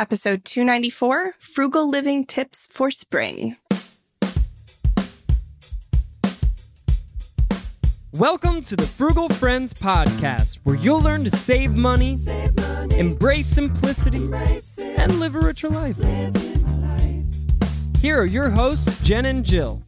Episode 294 Frugal Living Tips for Spring. Welcome to the Frugal Friends Podcast, where you'll learn to save money, embrace simplicity, and live a richer life. Here are your hosts, Jen and Jill.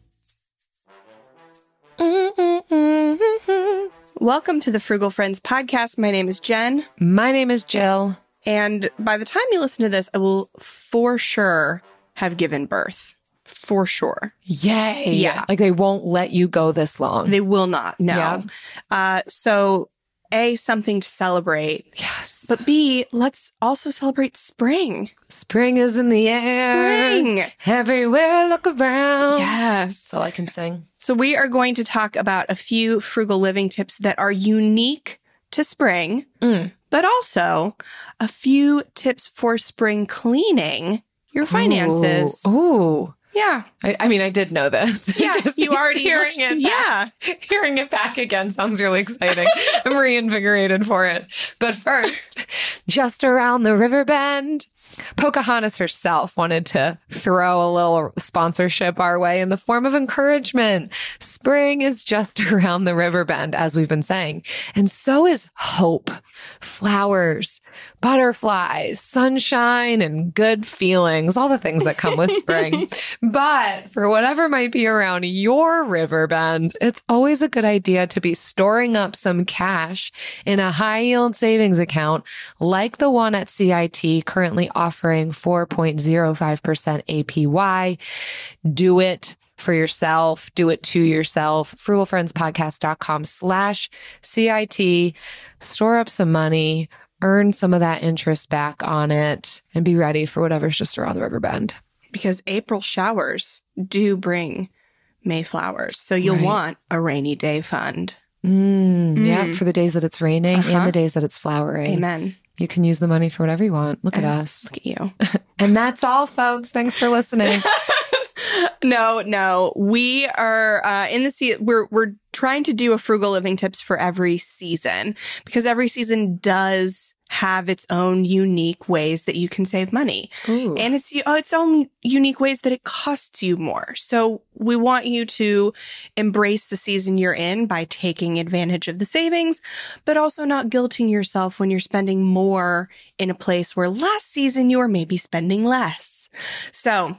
Mm-hmm. Welcome to the Frugal Friends Podcast. My name is Jen. My name is Jill. And by the time you listen to this, I will for sure have given birth. For sure. Yay. Yeah. Like they won't let you go this long. They will not. No. Yeah. Uh, so, A, something to celebrate. yes. But B, let's also celebrate spring. spring is in the air. Spring. Everywhere I look around. Yes. That's all I can sing. So, we are going to talk about a few frugal living tips that are unique to spring, Mm. But also a few tips for spring cleaning your finances. Ooh. Ooh. Yeah. I, I mean, I did know this. Yeah. Just you already hearing looked- it. Yeah. Back, hearing it back again sounds really exciting. I'm reinvigorated for it. But first, just around the river bend, Pocahontas herself wanted to throw a little sponsorship our way in the form of encouragement. Spring is just around the river bend, as we've been saying. And so is hope, flowers, butterflies, sunshine, and good feelings, all the things that come with spring. But for whatever might be around your river bend, it's always a good idea to be storing up some cash in a high yield savings account like the one at CIT currently offering 4.05% APY. Do it for yourself. Do it to yourself. Frugalfriendspodcast.com slash CIT. Store up some money, earn some of that interest back on it, and be ready for whatever's just around the river bend. Because April showers do bring May flowers. So you'll Right. want a rainy day fund. Mm, Yeah, for the days that it's raining Uh-huh. and the days that it's flowering. Amen. You can use the money for whatever you want. Look at us. Look at you. And that's all, folks. Thanks for listening. no, no. We are uh, in the se- we're we're trying to do a frugal living tips for every season because every season does have its own unique ways that you can save money. Ooh. And it's uh, its own unique ways that it costs you more. So we want you to embrace the season you're in by taking advantage of the savings, but also not guilting yourself when you're spending more in a place where last season you were maybe spending less. So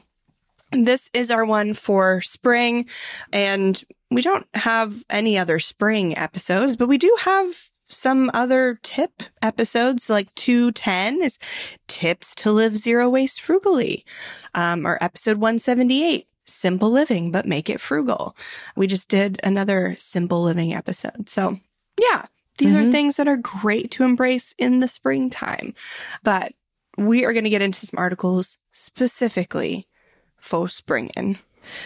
this is our one for spring and we don't have any other spring episodes, but we do have some other tip episodes like 210 is tips to live zero waste frugally um, or episode 178 simple living but make it frugal. We just did another simple living episode. So yeah these are things that are great to embrace in the springtime but we are going to get into some articles specifically for springing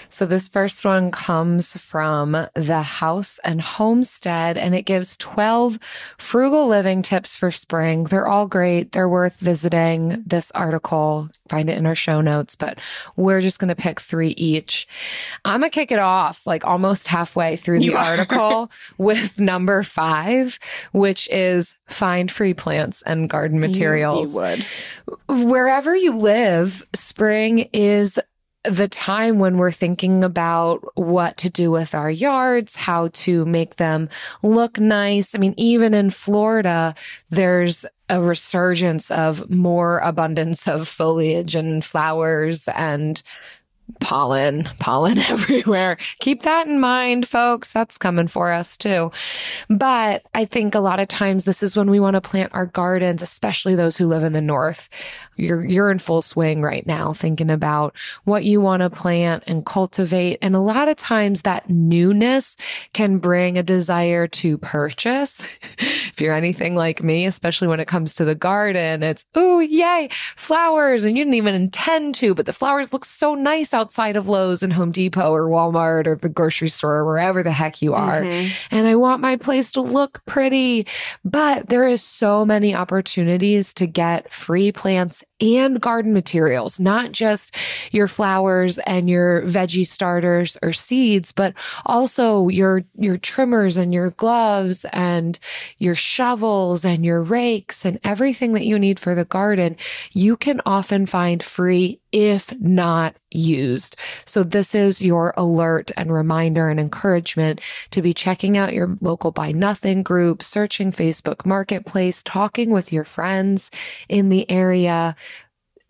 So this first one comes from the House and Homestead and it gives 12 frugal living tips for spring. They're all great. They're worth visiting this article. Find it in our show notes, but we're just going to pick three each. I'm going to kick it off like almost halfway through the You article with number five, which is find free plants and garden materials you would wherever you live, spring is the time when we're thinking about what to do with our yards, how to make them look nice. I mean, even in Florida, there's a resurgence of more abundance of foliage and flowers and pollen, pollen everywhere. Keep that in mind, folks. That's coming for us too. But I think a lot of times this is when we want to plant our gardens, especially those who live in the north. You're, you're in full swing right now thinking about what you want to plant and cultivate. And a lot of times that newness can bring a desire to purchase. if you're anything like me, especially when it comes to the garden, it's, oh, yay, flowers. And you didn't even intend to, but the flowers look so nice outside of Lowe's and Home Depot or Walmart or the grocery store or wherever the heck you are. Mm-hmm. And I want my place to look pretty. But there is so many opportunities to get free plants and garden materials, not just your flowers and your veggie starters or seeds, but also your, your trimmers and your gloves and your shovels and your rakes and everything that you need for the garden. You can often find free if not used. So this is your alert and reminder and encouragement to be checking out your local buy nothing group, searching Facebook marketplace, talking with your friends in the area,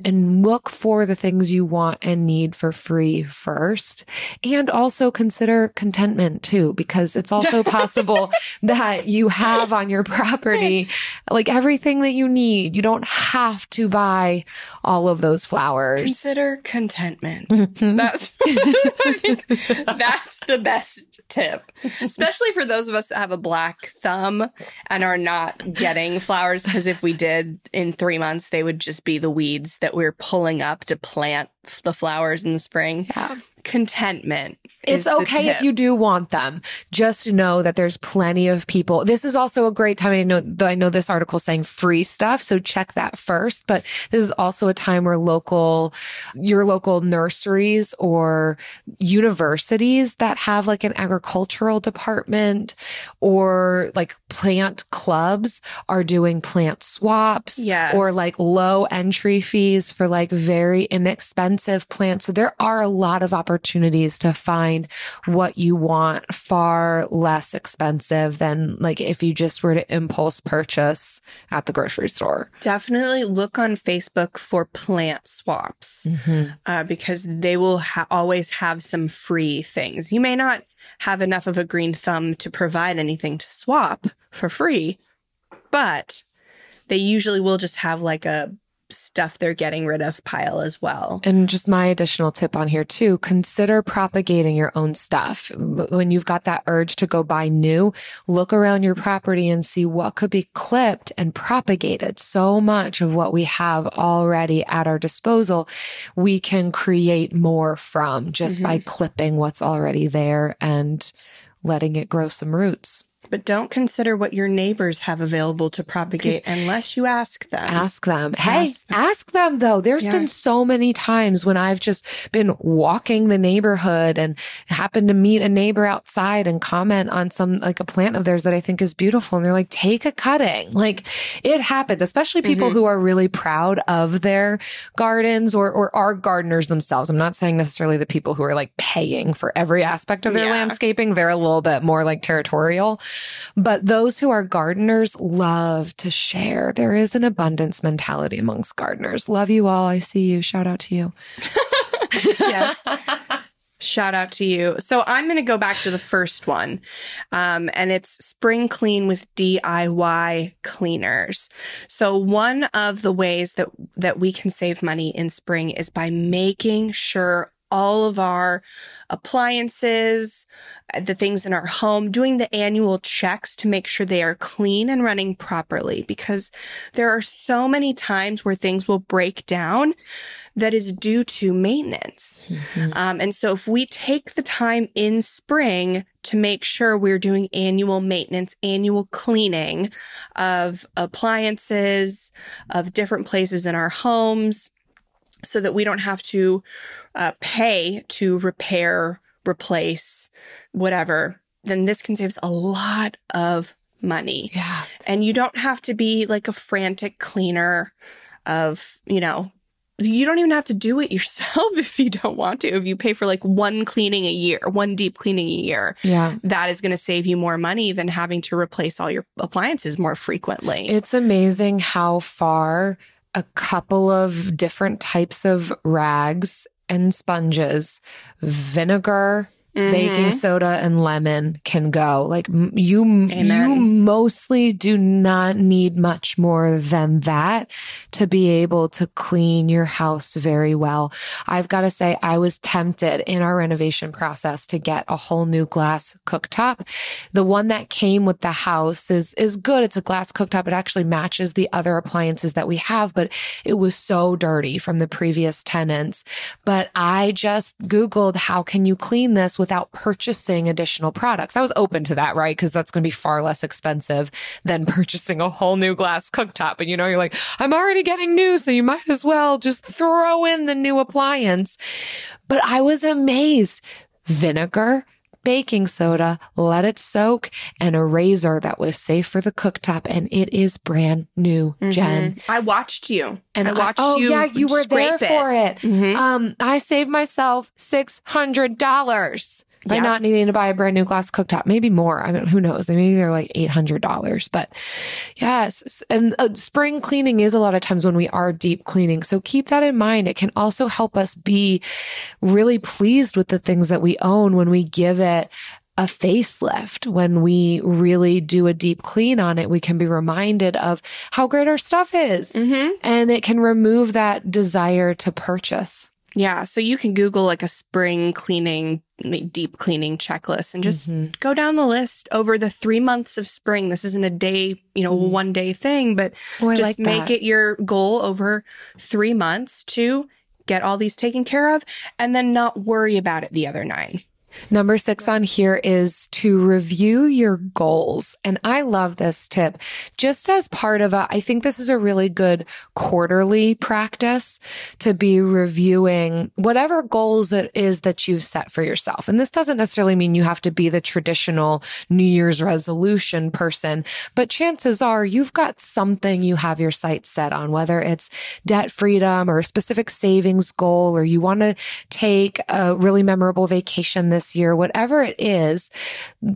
and look for the things you want and need for free first. And also consider contentment too, because it's also possible that you have on your property like everything that you need. You don't have to buy all of those flowers. Consider contentment. Mm-hmm. that's, that's the best tip, especially for those of us that have a black thumb and are not getting flowers. Because if we did in three months, they would just be the weeds that we're pulling up to plant the flowers in the spring. Yeah contentment. It's okay if you do want them. Just know that there's plenty of people. This is also a great time. I know, I know this article saying free stuff. So check that first. But this is also a time where local, your local nurseries or universities that have like an agricultural department or like plant clubs are doing plant swaps. Yes. Or like low entry fees for like very inexpensive plants. So there are a lot of opportunities opportunities to find what you want far less expensive than like if you just were to impulse purchase at the grocery store. Definitely look on Facebook for plant swaps mm-hmm. uh, because they will ha- always have some free things. You may not have enough of a green thumb to provide anything to swap for free, but they usually will just have like a stuff they're getting rid of pile as well. And just my additional tip on here too, consider propagating your own stuff. When you've got that urge to go buy new, look around your property and see what could be clipped and propagated. So much of what we have already at our disposal, we can create more from just mm-hmm. by clipping what's already there and letting it grow some roots. But don't consider what your neighbors have available to propagate unless you ask them. Ask them. Hey, ask them, ask them though. There's yeah. been so many times when I've just been walking the neighborhood and happened to meet a neighbor outside and comment on some like a plant of theirs that I think is beautiful. And they're like, take a cutting. Like it happens, especially people mm-hmm. who are really proud of their gardens or, or are gardeners themselves. I'm not saying necessarily the people who are like paying for every aspect of their yeah. landscaping. They're a little bit more like territorial. But those who are gardeners love to share. There is an abundance mentality amongst gardeners. Love you all. I see you. Shout out to you. yes. Shout out to you. So I'm going to go back to the first one. Um, and it's spring clean with DIY cleaners. So one of the ways that, that we can save money in spring is by making sure all of our appliances, the things in our home, doing the annual checks to make sure they are clean and running properly because there are so many times where things will break down that is due to maintenance. Mm-hmm. Um, and so if we take the time in spring to make sure we're doing annual maintenance, annual cleaning of appliances, of different places in our homes, so that we don't have to uh, pay to repair, replace, whatever, then this can save us a lot of money. Yeah. And you don't have to be like a frantic cleaner of, you know, you don't even have to do it yourself if you don't want to. If you pay for like one cleaning a year, one deep cleaning a year, Yeah. that is going to save you more money than having to replace all your appliances more frequently. It's amazing how far a couple of different types of rags and sponges, vinegar, baking Mhm. soda and lemon can go. Like you you mostly do not need much more than that to be able to clean your house very well. I've got to say I was tempted in our renovation process to get a whole new glass cooktop. The one that came with the house is is good. It's a glass cooktop. It actually matches the other appliances that we have, but it was so dirty from the previous tenants. But I just Googled how can you clean this without purchasing additional products. I was open to that, right? Because that's going to be far less expensive than purchasing a whole new glass cooktop. And you know, you're like, I'm already getting new, so you might as well just throw in the new appliance. But I was amazed. Vinegar, baking soda, let it soak, and a razor that was safe for the cooktop. And it is brand new, Jen. Mhm. I watched you. And I watched oh, you. yeah, you were there scrape for it. Mhm. Um, I saved myself six hundred dollars by Yeah. not needing to buy a brand new glass cooktop. Maybe more. I mean, who knows? Maybe they're like eight hundred dollars. But yes, and uh, spring cleaning is a lot of times when we are deep cleaning. So keep that in mind. It can also help us be really pleased with the things that we own when we give it a facelift. When we really do a deep clean on it, we can be reminded of how great our stuff is. Mhm. And it can remove that desire to purchase. Yeah. So you can Google like a spring cleaning, deep cleaning checklist and just Mhm. go down the list over the three months of spring. This isn't a day, you know, Mhm. one day thing, but Oh, just like make it your goal over three months to get all these taken care of and then not worry about it the other nine. Number six on here is to review your goals. And I love this tip just as part of a, I think this is a really good quarterly practice to be reviewing whatever goals it is that you've set for yourself. And this doesn't necessarily mean you have to be the traditional New Year's resolution person, but chances are you've got something you have your sights set on, whether it's debt freedom or a specific savings goal, or you want to take a really memorable vacation this year, whatever it is,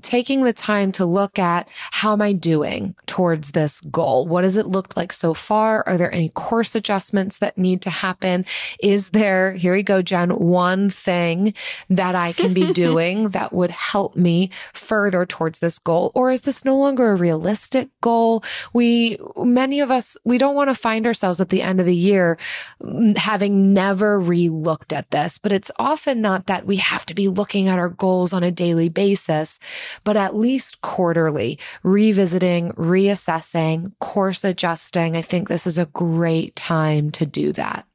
taking the time to look at how am I doing towards this goal? What has it looked like so far? Are there any course adjustments that need to happen? Is there, here we go, Jen, one thing that I can be doing that would help me further towards this goal? Or is this no longer a realistic goal? We, many of us, we don't want to find ourselves at the end of the year mm, having never re-looked at this, but it's often not that we have to be looking at our goals on a daily basis, but at least quarterly, revisiting, reassessing, course adjusting. I think this is a great time to do that.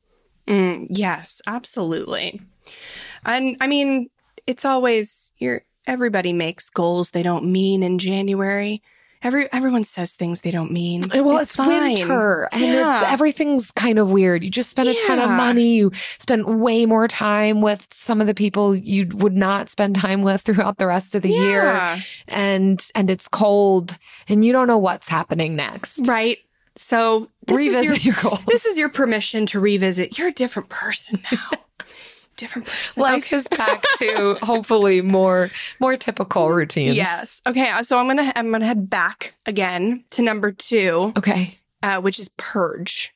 Mm, yes, absolutely. And I mean, it's always you're everybody makes goals they don't mean in January. Every everyone says things they don't mean. Eh, well, it's, fine. winter and Yeah. it's, everything's kind of weird. You just spend a ton of money. You spend way more time with some of the people you would not spend time with throughout the rest of the year. And, and it's cold and you don't know what's happening next. Right. So this is Revisit your, your goals. This is your permission to revisit. You're a different person now. different person. Life is back to hopefully more, more typical routines. Yes. Okay. So I'm gonna I'm gonna head back again to number two, Okay. uh, which is purge.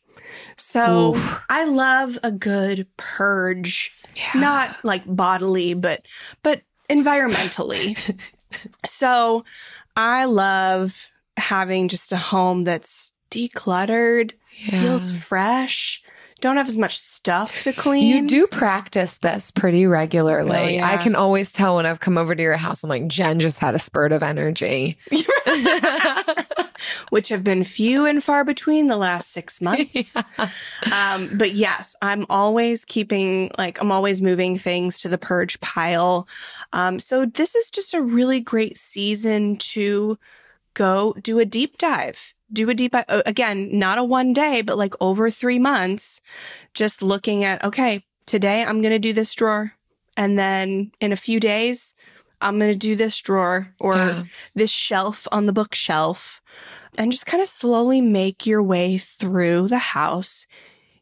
So Oof. I love a good purge, Yeah. not like bodily, but but environmentally. so I love having just a home that's decluttered, yeah. feels fresh, don't have as much stuff to clean. You do practice this pretty regularly. Oh, yeah. I can always tell when I've come over to your house. I'm like, Jen just had a spurt of energy. which have been few and far between the last six months. Um, but yes, I'm always keeping, like, I'm always moving things to the purge pile. Um, so this is just a really great season to go do a deep dive. Do a deep, uh, again, not a one day, but like over three months, just looking at, okay, today I'm going to do this drawer. And then in a few days, I'm going to do this drawer or Yeah. this shelf on the bookshelf and just kind of slowly make your way through the house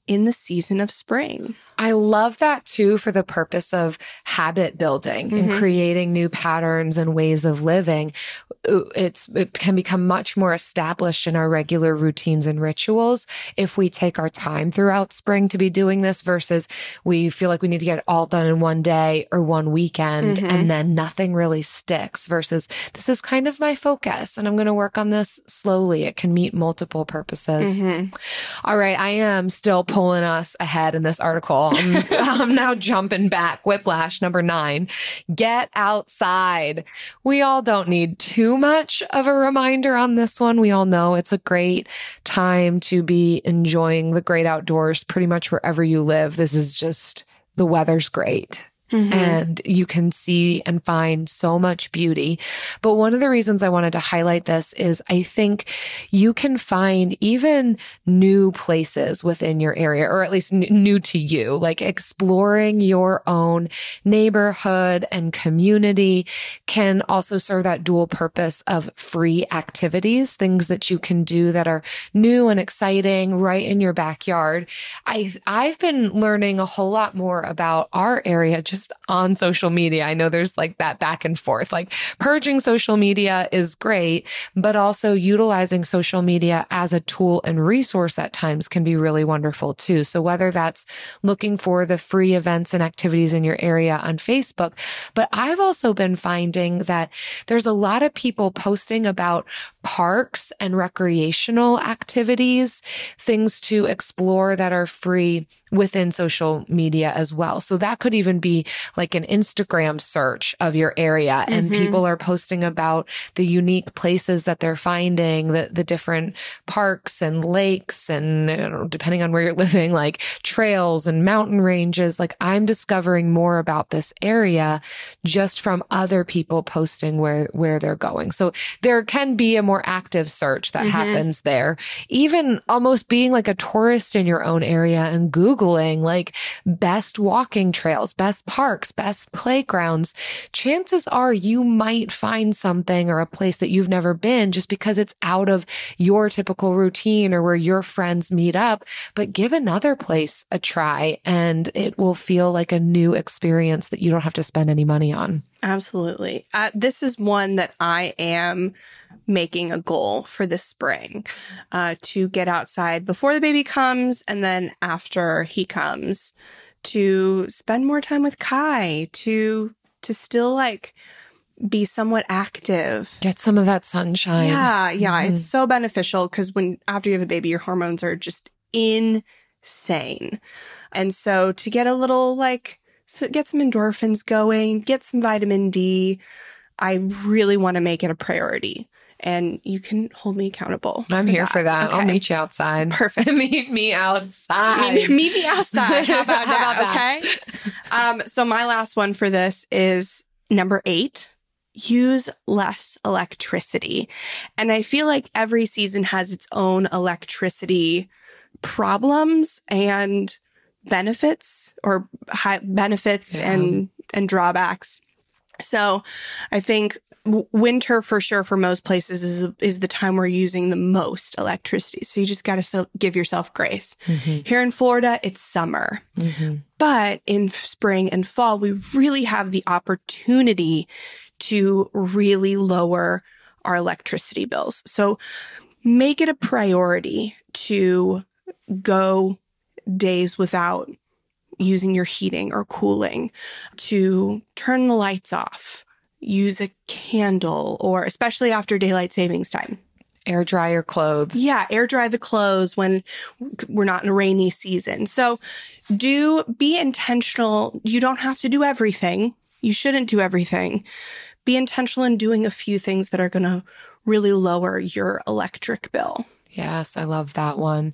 in the season of spring. I love that too for the purpose of habit building and Mhm. creating new patterns and ways of living. Uh, It's it can become much more established in our regular routines and rituals if we take our time throughout spring to be doing this versus we feel like we need to get it all done in one day or one weekend Mhm. and then nothing really sticks versus this is kind of my focus and I'm going to work on this slowly. It can meet multiple purposes. Mhm. All right, I am still pulling us ahead in this article. I'm, now jumping back. Whiplash number nine. Get outside. We all don't need too much of a reminder on this one. We all know it's a great time to be enjoying the great outdoors pretty much wherever you live. This is just the weather's great Mhm. and you can see and find so much beauty. But one of the reasons I wanted to highlight this is I think you can find even new places within your area, or at least new to you, like exploring your own neighborhood and community can also serve that dual purpose of free activities, things that you can do that are new and exciting right in your backyard. I, I've been learning a whole lot more about our area just on social media. I know there's like that back and forth, like purging social media is great, but also utilizing social media as a tool and resource at times can be really wonderful too. So whether that's looking for the free events and activities in your area on Facebook, but I've also been finding that there's a lot of people posting about parks and recreational activities, things to explore that are free within social media as well. So that could even be like an Instagram search of your area and Mhm. people are posting about the unique places that they're finding, the, the different parks and lakes and know, depending on where you're living, like trails and mountain ranges. Like I'm discovering more about this area just from other people posting where, where they're going. So there can be a more active search that Mhm. happens there. Even almost being like a tourist in your own area and Googling like best walking trails, best parks, best playgrounds, chances are you might find something or a place that you've never been just because it's out of your typical routine or where your friends meet up. But give another place a try and it will feel like a new experience that you don't have to spend any money on. Absolutely. Uh, this is one that I am making a goal for this spring uh, to get outside before the baby comes and then after he comes to spend more time with Kai, to to still like be somewhat active. Get some of that sunshine. Yeah, yeah, Mhm. it's so beneficial because when after you have a baby, your hormones are just insane, and so to get a little like so get some endorphins going, get some vitamin D. I really want to make it a priority, and you can hold me accountable. I'm here for that. I'll meet you outside. Perfect. meet me outside. Meet, meet me outside. How about, How about that? Okay. Um, so my last one for this is number eight. Use less electricity. And I feel like every season has its own electricity problems and benefits or high benefits Yeah. and and drawbacks. So I think winter for sure for most places is is the time we're using the most electricity. So you just got to so- give yourself grace. Mhm, Here in Florida, it's summer. mhm. But in spring and fall, we really have the opportunity to really lower our electricity bills. So make it a priority to go days without using your heating or cooling, to turn the lights off, use a candle, or especially after daylight savings time. Air dry your clothes. Yeah, air dry the clothes when we're not in a rainy season. So do be intentional. You don't have to do everything. You shouldn't do everything. Be intentional in doing a few things that are going to really lower your electric bill. Yes, I love that one.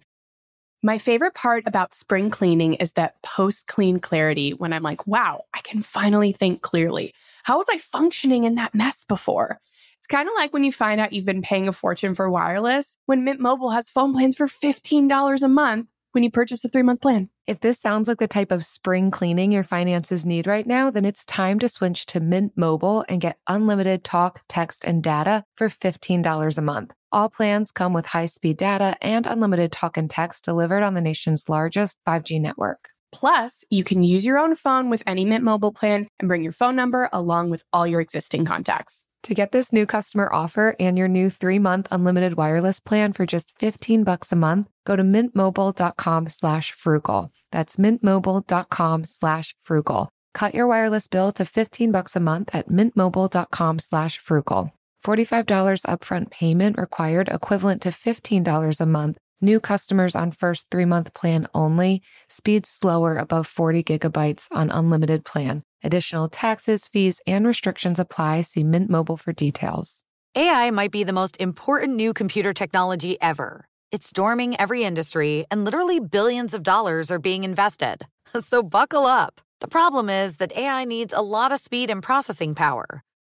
My favorite part about spring cleaning is that post clean clarity when I'm like, wow, I can finally think clearly. How was I functioning in that mess before? It's kind of like when you find out you've been paying a fortune for wireless when Mint Mobile has phone plans for $15 a month when you purchase a three month plan. If this sounds like the type of spring cleaning your finances need right now, then it's time to switch to Mint Mobile and get unlimited talk, text, and data for $15 a month. All plans come with high speed data and unlimited talk and text delivered on the nation's largest 5G network. Plus, you can use your own phone with any Mint Mobile plan and bring your phone number along with all your existing contacts. To get this new customer offer and your new three-month unlimited wireless plan for just 15 bucks a month, go to mintmobile.com slash frugal. That's mintmobile.com slash frugal. Cut your wireless bill to 15 bucks a month at mintmobile.com slash frugal. $45 upfront payment required equivalent to $15 a month. New customers on first three-month plan only. Speed slower above 40 gigabytes on unlimited plan. Additional taxes, fees, and restrictions apply. See Mint Mobile for details. AI might be the most important new computer technology ever. It's storming every industry, and literally billions of dollars are being invested. So buckle up. The problem is that AI needs a lot of speed and processing power.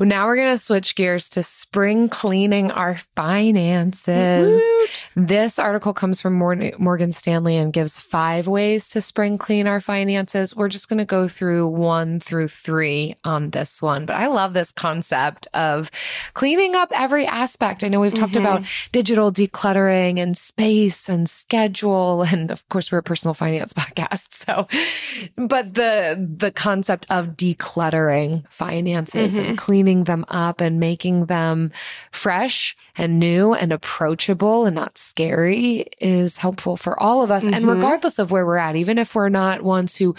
Now we're going to switch gears to spring cleaning our finances. Woot. This article comes from Morgan Stanley and gives five ways to spring clean our finances. We're just going to go through one through three on this one, but I love this concept of cleaning up every aspect. I know we've talked mm-hmm. about digital decluttering and space and schedule. And of course, we're a personal finance podcast. So, but the, the concept of decluttering finances and mm-hmm. cleaning them up and making them fresh and new and approachable and not scary is helpful for all of us. And regardless of where we're at, even if we're not ones who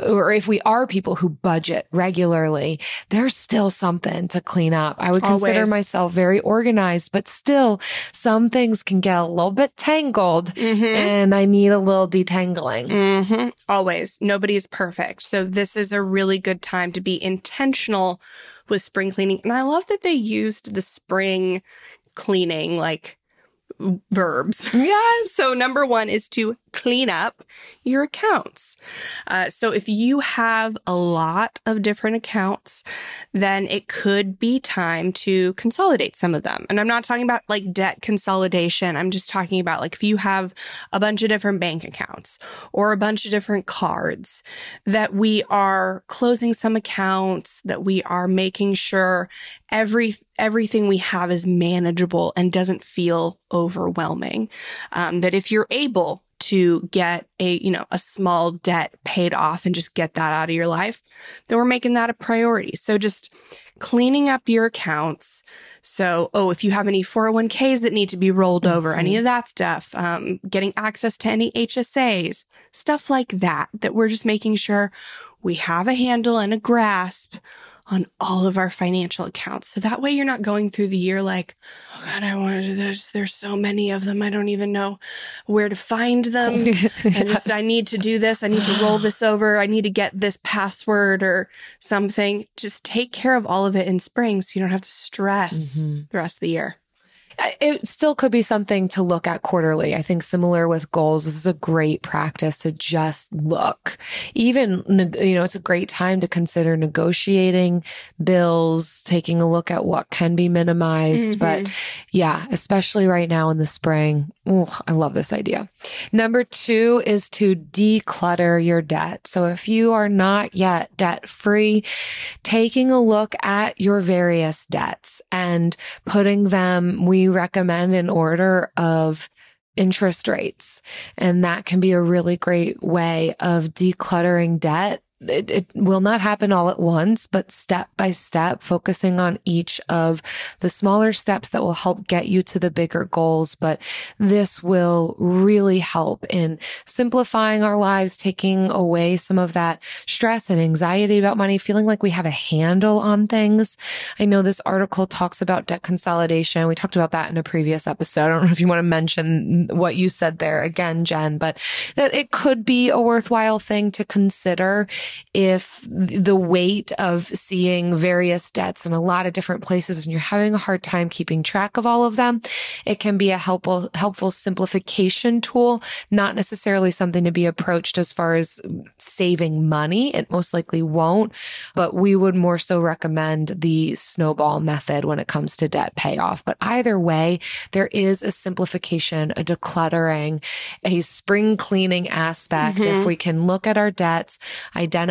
or if we are people who budget regularly, there's still something to clean up. I would consider Always. myself very organized, but still some things can get a little bit tangled and I need a little detangling. hmm Always. Nobody is perfect. So this is a really good time to be intentional with spring cleaning. And I love that they used the spring cleaning like verbs. Yes. So number one is to clean up your accounts. Uh, so if you have a lot of different accounts, then it could be time to consolidate some of them. And I'm not talking about like debt consolidation. I'm just talking about like if you have a bunch of different bank accounts or a bunch of different cards that we are closing some accounts, that we are making sure every everything we have is manageable and doesn't feel overwhelming. Um, that if you're able to get a you know a small debt paid off and just get that out of your life, then we're making that a priority. So just cleaning up your accounts. So, oh, if you have any 401ks that need to be rolled over, any of that stuff, um, getting access to any HSAs, stuff like that, that we're just making sure we have a handle and a grasp on all of our financial accounts. So that way you're not going through the year like, oh God, I want to do this. There's so many of them. I don't even know where to find them. I just, I need to do this. I need to roll this over. I need to get this password or something. Just take care of all of it in spring so you don't have to stress Mhm. the rest of the year. It still could be something to look at quarterly. I think similar with goals, this is a great practice to just look. Even, you know, it's a great time to consider negotiating bills, taking a look at what can be minimized. But mm-hmm. yeah, especially right now in the spring. Ooh, I love this idea. Number two is to declutter your debt. So if you are not yet debt free, taking a look at your various debts and putting them, we recommend an order of interest rates. And that can be a really great way of decluttering debt it, it will not happen all at once, but step by step, focusing on each of the smaller steps that will help get you to the bigger goals. But this will really help in simplifying our lives, taking away some of that stress and anxiety about money, feeling like we have a handle on things. I know this article talks about debt consolidation. We talked about that in a previous episode. I don't know if you want to mention what you said there again, Jen, but it could be a worthwhile thing to consider if the weight of seeing various debts in a lot of different places and you're having a hard time keeping track of all of them, it can be a helpful, helpful simplification tool, not necessarily something to be approached as far as saving money. It most likely won't, but we would more so recommend the snowball method when it comes to debt payoff. But either way, there is a simplification, a decluttering, a spring cleaning aspect. Mm-hmm. If we can look at our debts, identify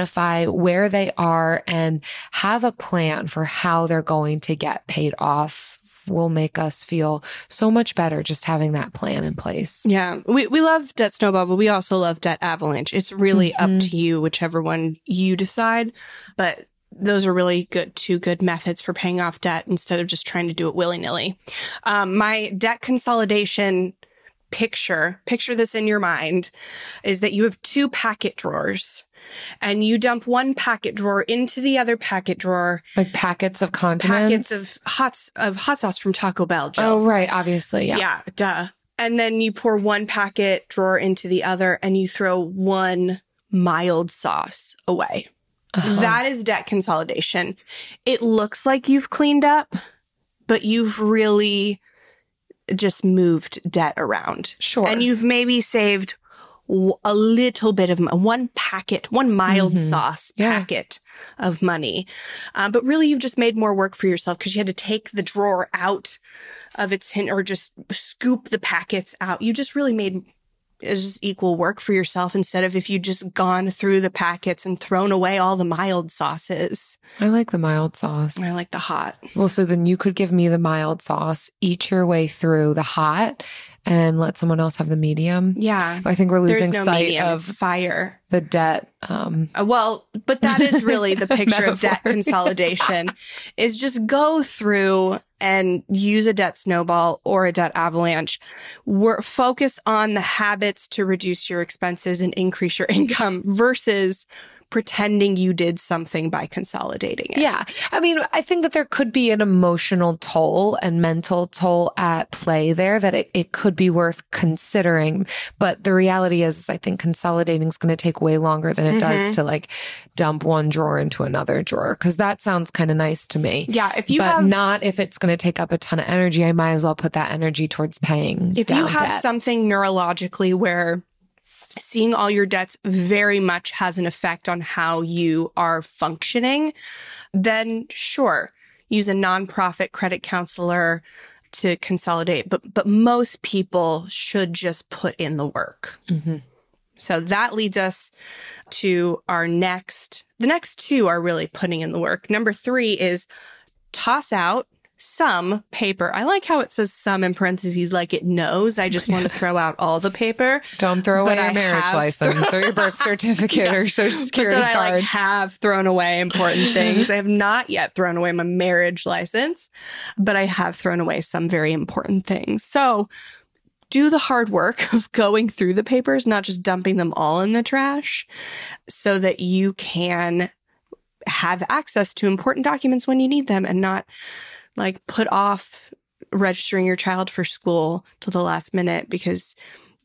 where they are and have a plan for how they're going to get paid off will make us feel so much better just having that plan in place. Yeah. We we love debt snowball, but we also love debt avalanche. It's really mm-hmm. up to you whichever one you decide, but those are really good two good methods for paying off debt instead of just trying to do it willy-nilly. Um, my debt consolidation picture, picture this in your mind, is that you have two packet drawers and you dump one packet drawer into the other packet drawer. Like packets of condiments? Packets of hot, of hot sauce from Taco Bell. Oh, right. Obviously. Yeah. Yeah. Duh. And then you pour one packet drawer into the other and you throw one mild sauce away. Uh-huh. That is debt consolidation. It looks like you've cleaned up, but you've really just moved debt around. Sure. And you've maybe saved a little bit of one packet, one mild mm-hmm. sauce yeah. packet of money. Uh, but really, you've just made more work for yourself because you had to take the drawer out of its hint or just scoop the packets out. You just really made is equal work for yourself instead of if you'd just gone through the packets and thrown away all the mild sauces. I like the mild sauce. I like the hot. Well, so then you could give me the mild sauce, eat your way through the hot, and let someone else have the medium. Yeah. I think we're losing no sight medium, of fire. The debt. Um, uh, well, but that is really the picture of debt consolidation is just go through and use a debt snowball or a debt avalanche. We're focus on the habits to reduce your expenses and increase your income versus pretending you did something by consolidating it. Yeah. I mean, I think that there could be an emotional toll and mental toll at play there that it, it could be worth considering. But the reality is, I think consolidating is going to take way longer than it mm-hmm. does to like dump one drawer into another drawer. Cause that sounds kind of nice to me. Yeah. If you but have, not if it's going to take up a ton of energy, I might as well put that energy towards paying. If you have debt. something neurologically where seeing all your debts very much has an effect on how you are functioning, then sure, use a nonprofit credit counselor to consolidate. But, but most people should just put in the work. Mm-hmm. So that leads us to our next, the next two are really putting in the work. Number three is toss out some paper. I like how it says some in parentheses, like it knows. I just want to throw out all the paper. Don't throw away your marriage license or your birth certificate yeah. or social security but card. I like have thrown away important things. I have not yet thrown away my marriage license, but I have thrown away some very important things. So do the hard work of going through the papers, not just dumping them all in the trash so that you can have access to important documents when you need them and not like put off registering your child for school till the last minute because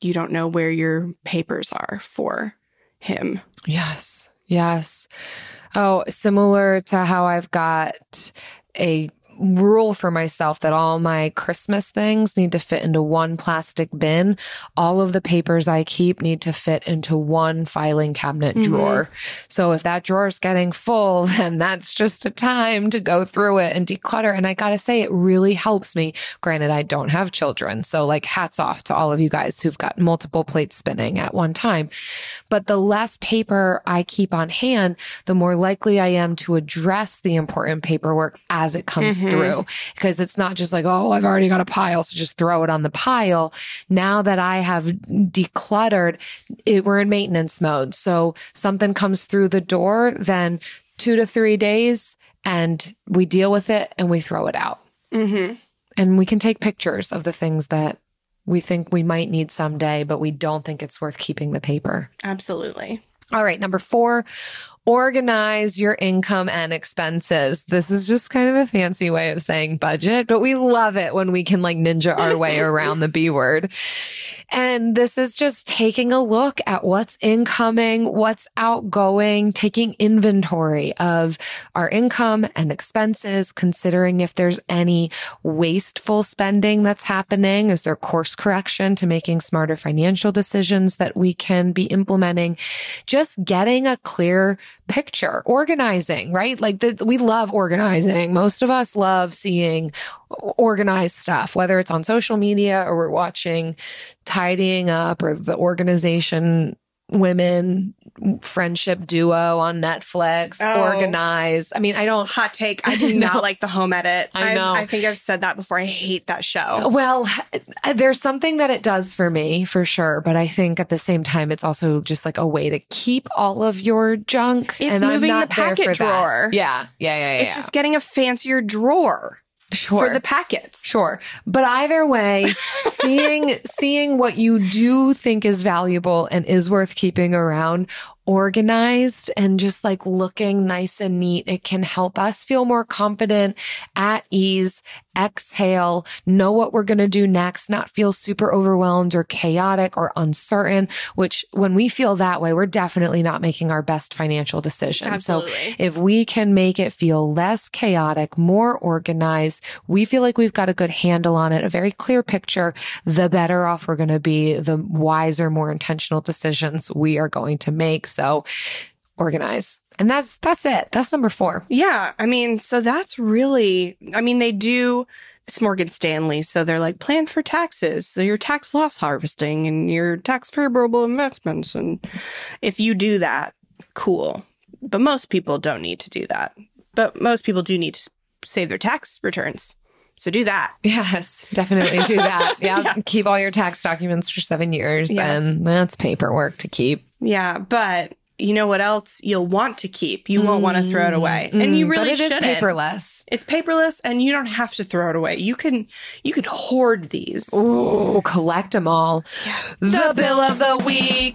you don't know where your papers are for him. Yes. Yes. Oh, similar to how I've got a rule for myself that all my Christmas things need to fit into one plastic bin. All of the papers I keep need to fit into one filing cabinet mm-hmm. drawer. So if that drawer is getting full, then that's just a time to go through it and declutter. And I gotta say, it really helps me. Granted, I don't have children. So like hats off to all of you guys who've got multiple plates spinning at one time. But the less paper I keep on hand, the more likely I am to address the important paperwork as it comes mm-hmm through because it's not just like, oh, I've already got a pile. So just throw it on the pile. Now that I have decluttered, it, we're in maintenance mode. So something comes through the door, then two to three days and we deal with it and we throw it out. Mm-hmm. And we can take pictures of the things that we think we might need someday, but we don't think it's worth keeping the paper. Absolutely. All right. Number four, organize your income and expenses. This is just kind of a fancy way of saying budget, but we love it when we can like ninja our way around the B word. And this is just taking a look at what's incoming, what's outgoing, taking inventory of our income and expenses, considering if there's any wasteful spending that's happening. Is there course correction to making smarter financial decisions that we can be implementing? Just getting a clear picture, organizing, right? Like the, we love organizing. Most of us love seeing organized stuff, whether it's on social media or we're watching tidying up or the organization women friendship duo on Netflix, Oh. organize. I mean, I don't Hot take. I do No. not like the home edit. I know. I, think I've said that before. I hate that show. Well, there's something that it does for me for sure, but I think at the same time it's also just like a way to keep all of your junk. It's and I'm moving the packet drawer. Yeah, yeah, yeah, yeah. It's just getting a fancier drawer sure. for the packets. Sure. But either way, seeing seeing what you do think is valuable and is worth keeping around organized and just like looking nice and neat, it can help us feel more confident, at ease, exhale, know what we're going to do next, not feel super overwhelmed or chaotic or uncertain, which when we feel that way, we're definitely not making our best financial decisions. So if we can make it feel less chaotic, more organized, we feel like we've got a good handle on it, a very clear picture, the better off we're going to be, the wiser, more intentional decisions we are going to make. So organize. And that's, that's it. That's number four. Yeah. I mean, so that's really, I mean, they do, it's Morgan Stanley. So they're like, plan for taxes, so your tax loss harvesting and your tax favorable investments. And if you do that, cool. But most people don't need to do that. But most people do need to save their tax returns. So do that. Yes, definitely do that. Yeah. Keep all your tax documents for seven years Yes. and that's paperwork to keep. Yeah. But you know what else you'll want to keep? You won't want to throw it away. and you Mm, really but it is shouldn't. paperless. It's paperless and you don't have to throw it away. You can you can hoard these. Ooh, collect them all. The bill of the week.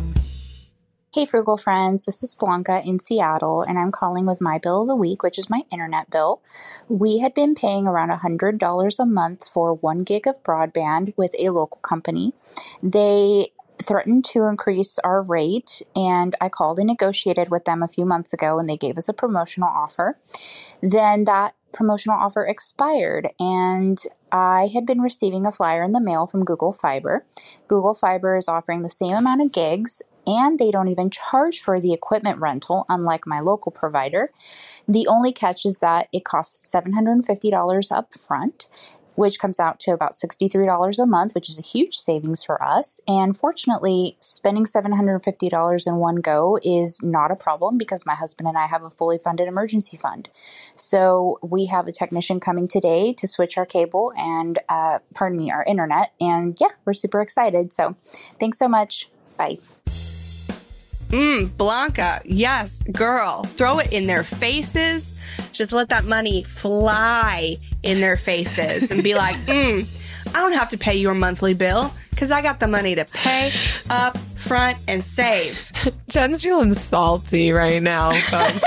Hey, frugal friends, this is Blanca in Seattle, and I'm calling with my bill of the week, which is my internet bill. We had been paying around $100 a month for one gig of broadband with a local company. They threatened to increase our rate, and I called and negotiated with them a few months ago, and they gave us a promotional offer. Then that promotional offer expired, and I had been receiving a flyer in the mail from Google Fiber. Google Fiber is offering the same amount of gigs and they don't even charge for the equipment rental, unlike my local provider. The only catch is that it costs $750 up front. Which comes out to about $63 a month, which is a huge savings for us. And fortunately, spending $750 in one go is not a problem because my husband and I have a fully funded emergency fund. So we have a technician coming today to switch our cable and, uh, pardon me, our internet. And yeah, we're super excited. So thanks so much. Bye. Mm, Blanca, yes, girl, throw it in their faces. Just let that money fly in their faces and be like, mm, I don't have to pay your monthly bill because I got the money to pay up front and save. Jen's feeling salty right now, folks.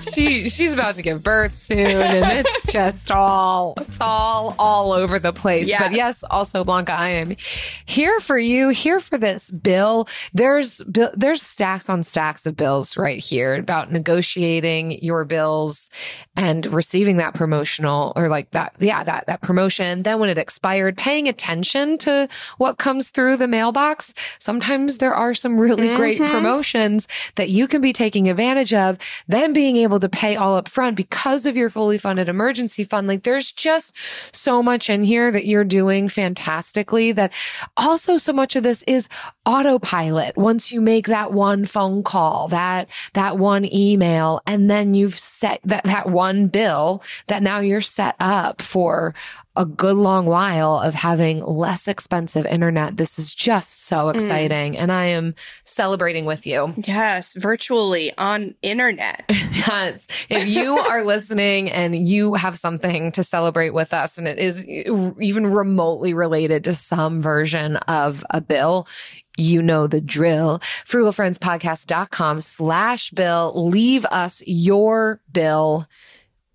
she she's about to give birth soon and it's just all it's all all over the place Yes. but yes also blanca i am here for you here for this bill there's bill there's stacks on stacks of bills right here about negotiating your bills and receiving that promotional or like that yeah that that promotion then when it expired paying attention to what comes through the mailbox sometimes there are some really great mm-hmm. promotions that you can be taking advantage of then being able to pay all up front because of your fully funded emergency fund. Like there's just so much in here that you're doing fantastically that also so much of this is autopilot. Once you make that one phone call that that one email and then you've set that that one bill that now you're set up for a good long while of having less expensive internet this is just so mm. exciting and i am celebrating with you Yes, virtually on internet. Yes. If you are listening and you have something to celebrate with us and it is even remotely related to some version of a bill, you know the drill. Frugalfriendspodcast.com slash bill. Leave us your bill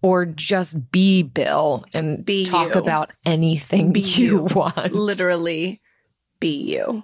or just be Bill and Be talk you. about anything Be you you. want. Literally be you.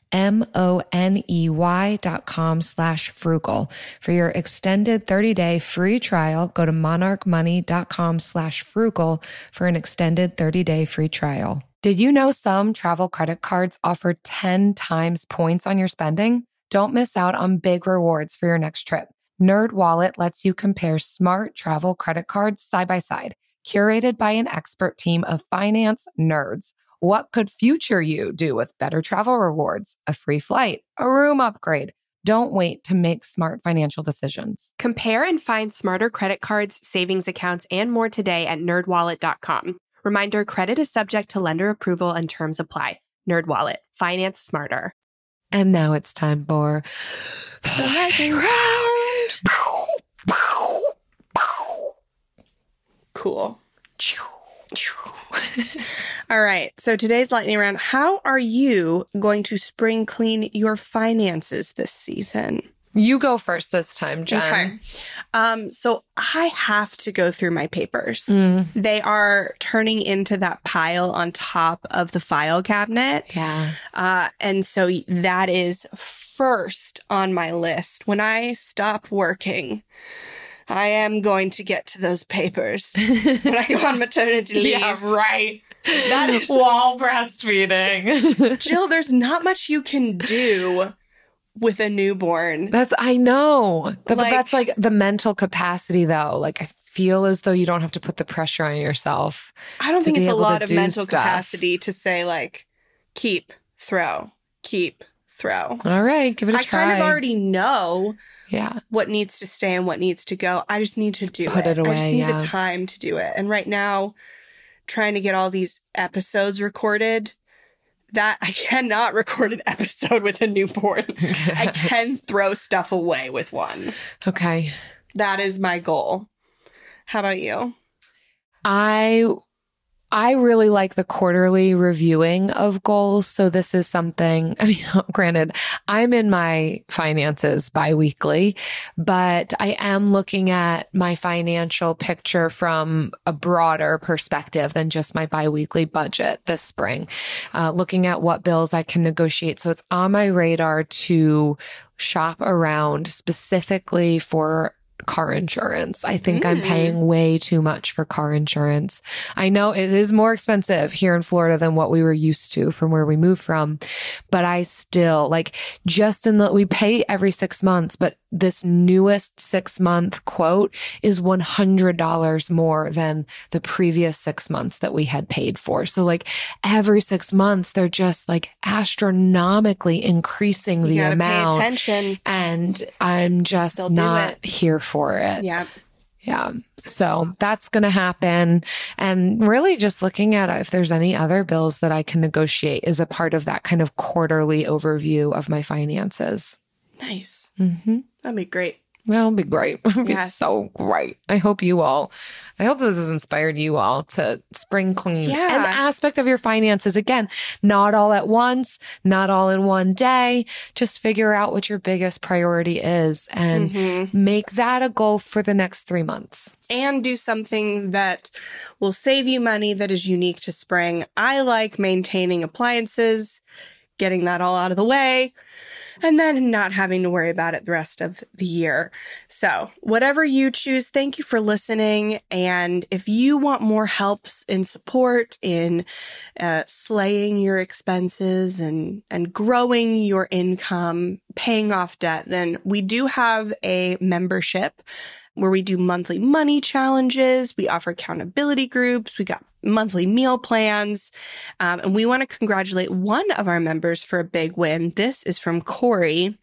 M-O-N-E-Y dot com slash frugal. For your extended 30-day free trial, go to monarchmoney.com slash frugal for an extended 30-day free trial. Did you know some travel credit cards offer 10 times points on your spending? Don't miss out on big rewards for your next trip. Nerd Wallet lets you compare smart travel credit cards side by side, curated by an expert team of finance nerds. What could future you do with better travel rewards, a free flight, a room upgrade? Don't wait to make smart financial decisions. Compare and find smarter credit cards, savings accounts, and more today at nerdwallet.com. Reminder credit is subject to lender approval and terms apply. NerdWallet, finance smarter. And now it's time for the lightning round. Cool. All right. So today's lightning round. How are you going to spring clean your finances this season? You go first this time, Jen. Okay. Um, so I have to go through my papers. Mm, They are turning into that pile on top of the file cabinet. yeah. Uh, and so that is first on my list. When I stop working, I am going to get to those papers. when I go on maternity leave. yeah, right. That is While breastfeeding. Jill, there's not much you can do with a newborn. that's, I know. But Like- that's like the mental capacity, though. Like, I feel as though you don't have to put the pressure on yourself. I don't think it's a lot of mental stuff. capacity to say like keep, throw, keep, throw. All right, give it a I try. I kind of already know yeah. what needs to stay and what needs to go. I just need to do Put it. it I just need yeah. the time to do it. And right now, trying to get all these episodes recorded, that I cannot record an episode with a newborn. I can throw stuff away with one. Okay. That is my goal. How about you? I I really like the quarterly reviewing of goals. So this is something, I mean, granted, I'm in my finances biweekly, but I am looking at my financial picture from a broader perspective than just my biweekly budget this spring, uh, looking at what bills I can negotiate. So it's on my radar to shop around specifically for car insurance. I think I'm Mm. paying way too much for car insurance. I know it is more expensive here in Florida than what we were used to from where we moved from, but I still like just in the, we pay every six months, but this newest six month quote is $100 more than the previous six months that we had paid for. So like every six months, they're just like astronomically increasing the amount. attention. And I'm just They'll not here for it. Yeah. Yeah. So that's going to happen. And really just looking at if there's any other bills that I can negotiate is a part of that kind of quarterly overview of my finances. Nice. Mm-hmm. That'd be great. That'll be great. It'll be Yes. so great. I hope you all, I hope this has inspired you all to spring clean Yeah. an aspect of your finances. Again, not all at once, not all in one day. Just figure out what your biggest priority is and Mhm. make that a goal for the next three months. and do something that will save you money that is unique to spring. I like maintaining appliances, getting that all out of the way, and then not having to worry about it the rest of the year. So, whatever you choose, thank you for listening. And if you want more helps in support in uh, slaying your expenses and and growing your income, paying off debt, then we do have a membership where we do monthly money challenges. We offer accountability groups. We got monthly meal plans. Um, and we want to congratulate one of our members for a big win. This is from Corey.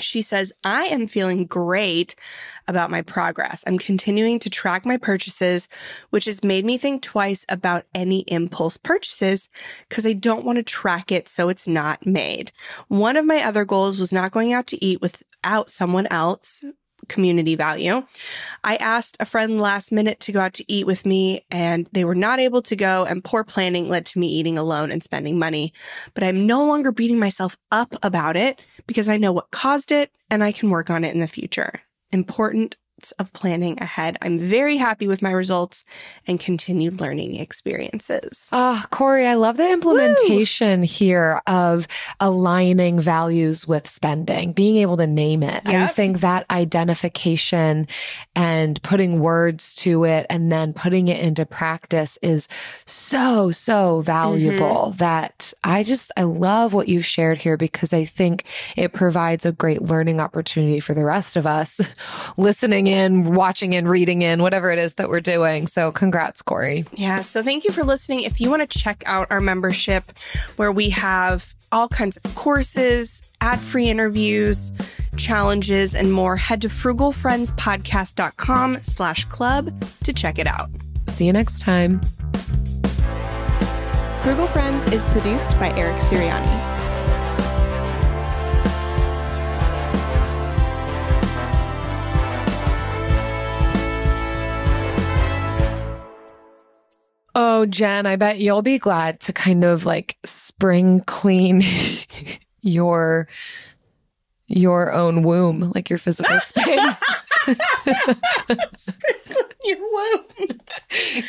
She says, I am feeling great about my progress. I'm continuing to track my purchases, which has made me think twice about any impulse purchases because I don't want to track it so it's not made. One of my other goals was not going out to eat without someone else, community value. I asked a friend last minute to go out to eat with me and they were not able to go and poor planning led to me eating alone and spending money. But I'm no longer beating myself up about it because I know what caused it and I can work on it in the future. Important of planning ahead. I'm very happy with my results and continued learning experiences. Oh, Corey, I love the implementation here of aligning values with spending, being able to name it. I think that identification and putting words to it and then putting it into practice is so, so valuable mm-hmm. that I just, I love what you've shared here because I think it provides a great learning opportunity for the rest of us listening in, watching in, reading in, whatever it is that we're doing. So congrats, Corey. Yeah. So thank you for listening. If you want to check out our membership where we have all kinds of courses, ad free interviews, challenges, and more, head to frugalfriendspodcast.com slash club to check it out. See you next time. Frugal Friends is produced by Eric Siriani. Oh, Jen, I bet you'll be glad to kind of like spring clean your your own womb, like your physical space. Your womb.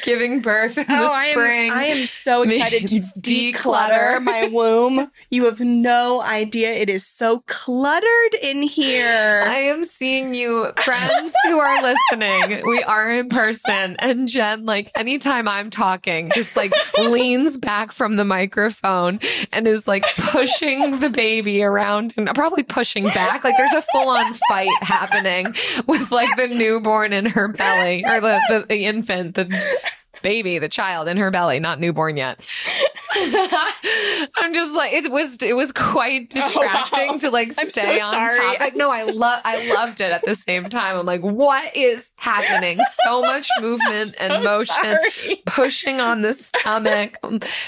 Giving birth in the Oh, I spring. am, I am so excited to declutter declutter. my womb. You have no idea. It is so cluttered in here. I am seeing you, friends who are listening. We are in person. And Jen, like, anytime I'm talking, just like leans back from the microphone and is like pushing the baby around and probably pushing back. Like, there's a full on fight happening with like the newborn in her belly or the, the, the infant, the baby, the child in her belly, not newborn yet. I'm just like it was it was quite oh, distracting to like I'm stay so on sorry. top. Like no, I love I loved it at the same time. I'm like, what is happening? So much movement so and motion. sorry. Pushing on the stomach,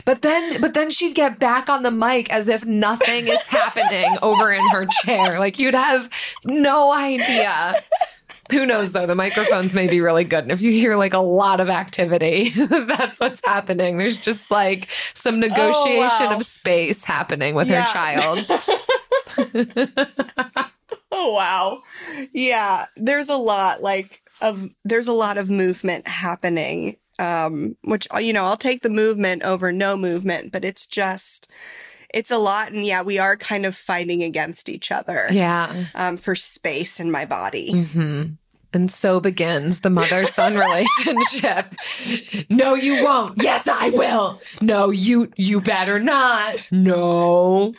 but then, but then she'd get back on the mic as if nothing is happening over in her chair. Like you'd have no idea. Who knows though? The microphones may be really good. And if you hear like a lot of activity, that's what's happening. There's just like some negotiation wow. of space happening with Yeah. her child. Oh wow. Yeah, there's a lot like of there's a lot of movement happening. Um which you know, I'll take the movement over no movement, but it's just it's a lot and yeah, we are kind of fighting against each other yeah. um for space in my body. Mm-hmm. And so begins the mother son relationship. No, you won't. Yes, I will. No, you you better not. No.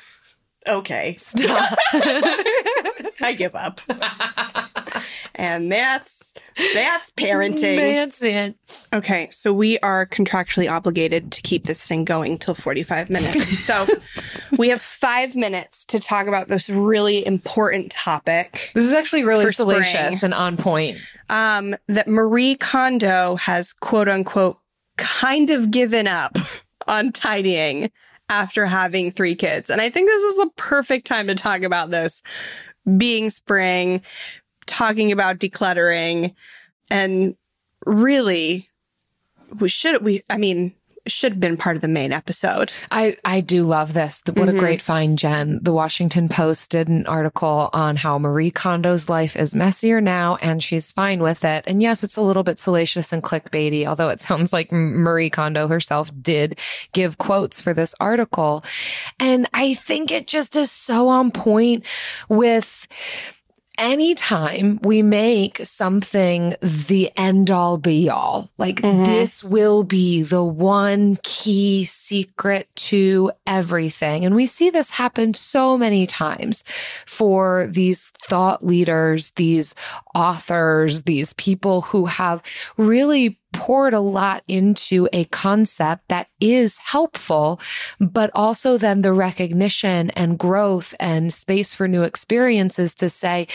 Okay. Stop. I give up. and that's that's parenting. That's it. Okay, so we are contractually obligated to keep this thing going till 45 minutes. so we have five minutes to talk about this really important topic. This is actually really For spring. salacious and on point. Um, that Marie Kondo has quote unquote kind of given up on tidying after having three kids. And I think this is the perfect time to talk about this being spring, talking about decluttering, and really, we should, we, I mean, should have been part of the main episode. I, I do love this. What a mm-hmm. great find, Jen. The Washington Post did an article on how Marie Kondo's life is messier now and she's fine with it. And yes, it's a little bit salacious and clickbaity, although it sounds like Marie Kondo herself did give quotes for this article. And I think it just is so on point with anytime we make something the end all be all, like mm-hmm. this will be the one key secret to everything. And we see this happen so many times for these thought leaders, these authors, these people who have really poured a lot into a concept that is helpful, but also then the recognition and growth and space for new experiences to say,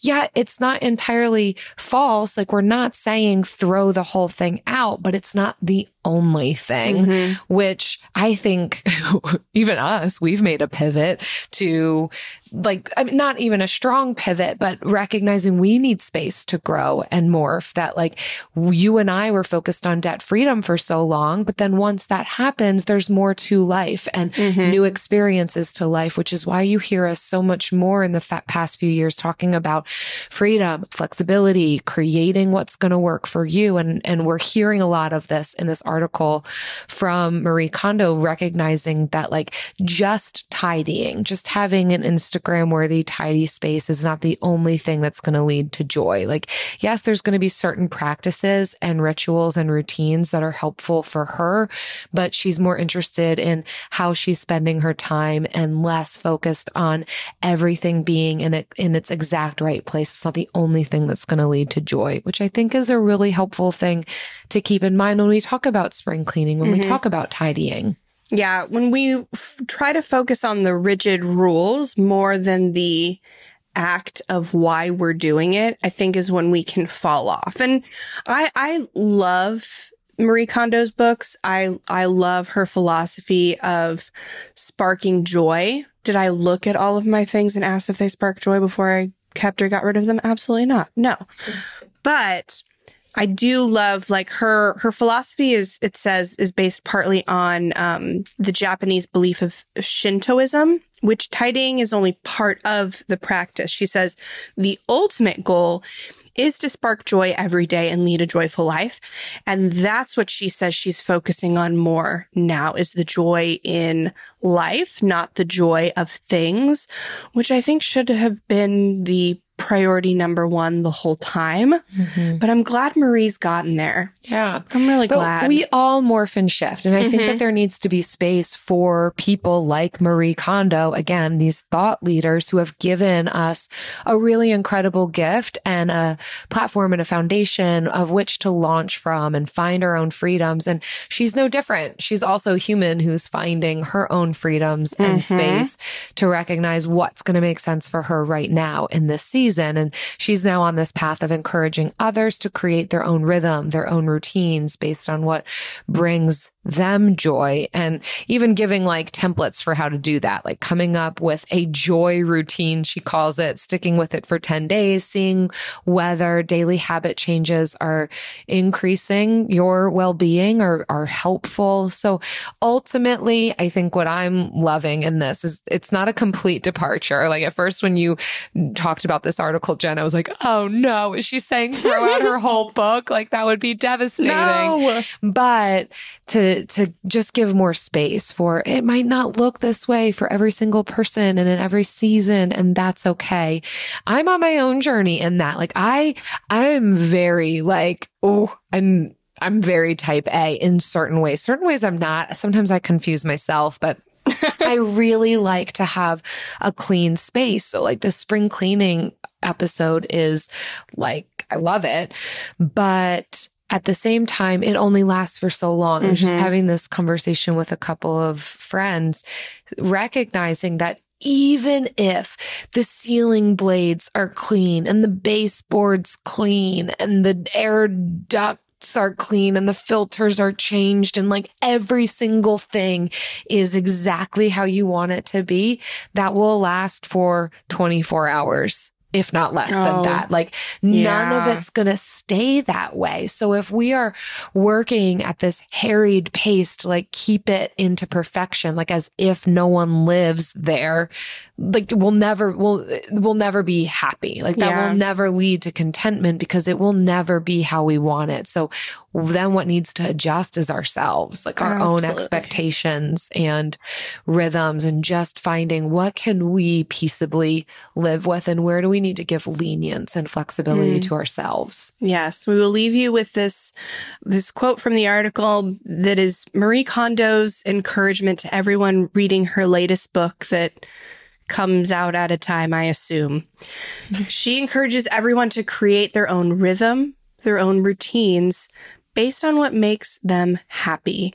yeah, it's not entirely false. Like we're not saying throw the whole thing out, but it's not the only thing, mm-hmm. which I think even us, we've made a pivot to like, I mean, not even a strong pivot, but recognizing we need space to grow and morph that like you and I were focused on debt freedom for so long. But then once that happens, there's more to life and mm-hmm. new experiences to life, which is why you hear us so much more in the fa- past few years talking about freedom, flexibility, creating what's going to work for you. And, and we're hearing a lot of this in this article from Marie Kondo, recognizing that like just tidying, just having an Instagram worthy tidy space is not the only thing that's going to lead to joy. Like, yes, there's going to be certain practices and rituals and routines that are helpful for her, but she's more interested in how she's spending her time and less focused on everything being in it in its exact right place. It's not the only thing that's going to lead to joy, which I think is a really helpful thing to keep in mind when we talk about spring cleaning, when we mm-hmm. talk about tidying. Yeah, when we f- try to focus on the rigid rules more than the act of why we're doing it, I think is when we can fall off. And I I love Marie Kondo's books. I I love her philosophy of sparking joy. Did I look at all of my things and ask if they spark joy before I kept or got rid of them? Absolutely not. No. But I do love like her her philosophy is it says is based partly on um, the Japanese belief of Shintoism, which tidying is only part of the practice. She says the ultimate goal is to spark joy every day and lead a joyful life. And that's what she says she's focusing on more now is the joy in life, not the joy of things, which I think should have been the priority number one the whole time. Mm-hmm. But I'm glad Marie's gotten there. Yeah. I'm really But glad. we all morph and shift. And I think that mm-hmm. there needs to be space for people like Marie Kondo, again, these thought leaders who have given us a really incredible gift and a platform and a foundation of which to launch from and find our own freedoms. And she's no different. She's also human who's finding her own freedoms and mm-hmm. space to recognize what's going to make sense for her right now in this season. And she's now on this path of encouraging others to create their own rhythm, their own routines based on what brings them joy and even giving like templates for how to do that, like coming up with a joy routine, she calls it, sticking with it for 10 days, seeing whether daily habit changes are increasing your well being or are helpful. So ultimately, I think what I'm loving in this is it's not a complete departure. Like at first, when you talked about this article, Jen, I was like, oh no, is she saying throw out her whole book? Like that would be devastating. No. But to to to just give more space for it might not look this way for every single person and in every season and that's okay. I'm on my own journey in that. Like I I'm very like oh, I'm I'm very type A in certain ways. Certain ways I'm not. Sometimes I confuse myself, but I really like to have a clean space. So like the spring cleaning episode is like I love it, but at the same time, it only lasts for so long. Mm-hmm. I was just mm-hmm. having this conversation with a couple of friends, recognizing that even if the ceiling blades are clean and the baseboards clean and the air ducts are clean and the filters are changed and like every single thing is exactly how you want it to be, that will last for 24 hours if not less oh, than that. Like yeah. none of it's going to stay that way. So if we are working at this harried pace to like keep it into perfection, like as if no one lives there, like we'll never, we'll, we'll never be happy. Like that yeah. will never lead to contentment because it will never be how we want it. So then what needs to adjust is ourselves, like our Absolutely. own expectations and rhythms and just finding what can we peaceably live with and where do we need to give lenience and flexibility mm. to ourselves. Yes, we will leave you with this this quote from the article that is Marie Kondo's encouragement to everyone reading her latest book that comes out at a time, I assume. she encourages everyone to create their own rhythm, their own routines, based on what makes them happy.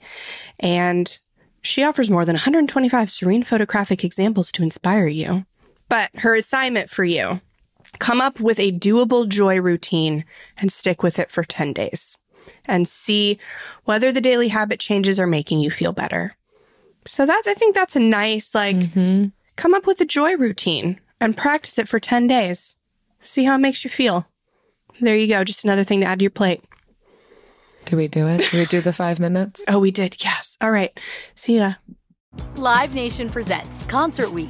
And she offers more than 125 serene photographic examples to inspire you. But her assignment for you come up with a doable joy routine and stick with it for 10 days and see whether the daily habit changes are making you feel better. So that I think that's a nice like mm-hmm. come up with a joy routine and practice it for 10 days. See how it makes you feel. There you go, just another thing to add to your plate. Do we do it? Do we do the five minutes? oh, we did. Yes. All right. See ya. Live Nation presents Concert Week.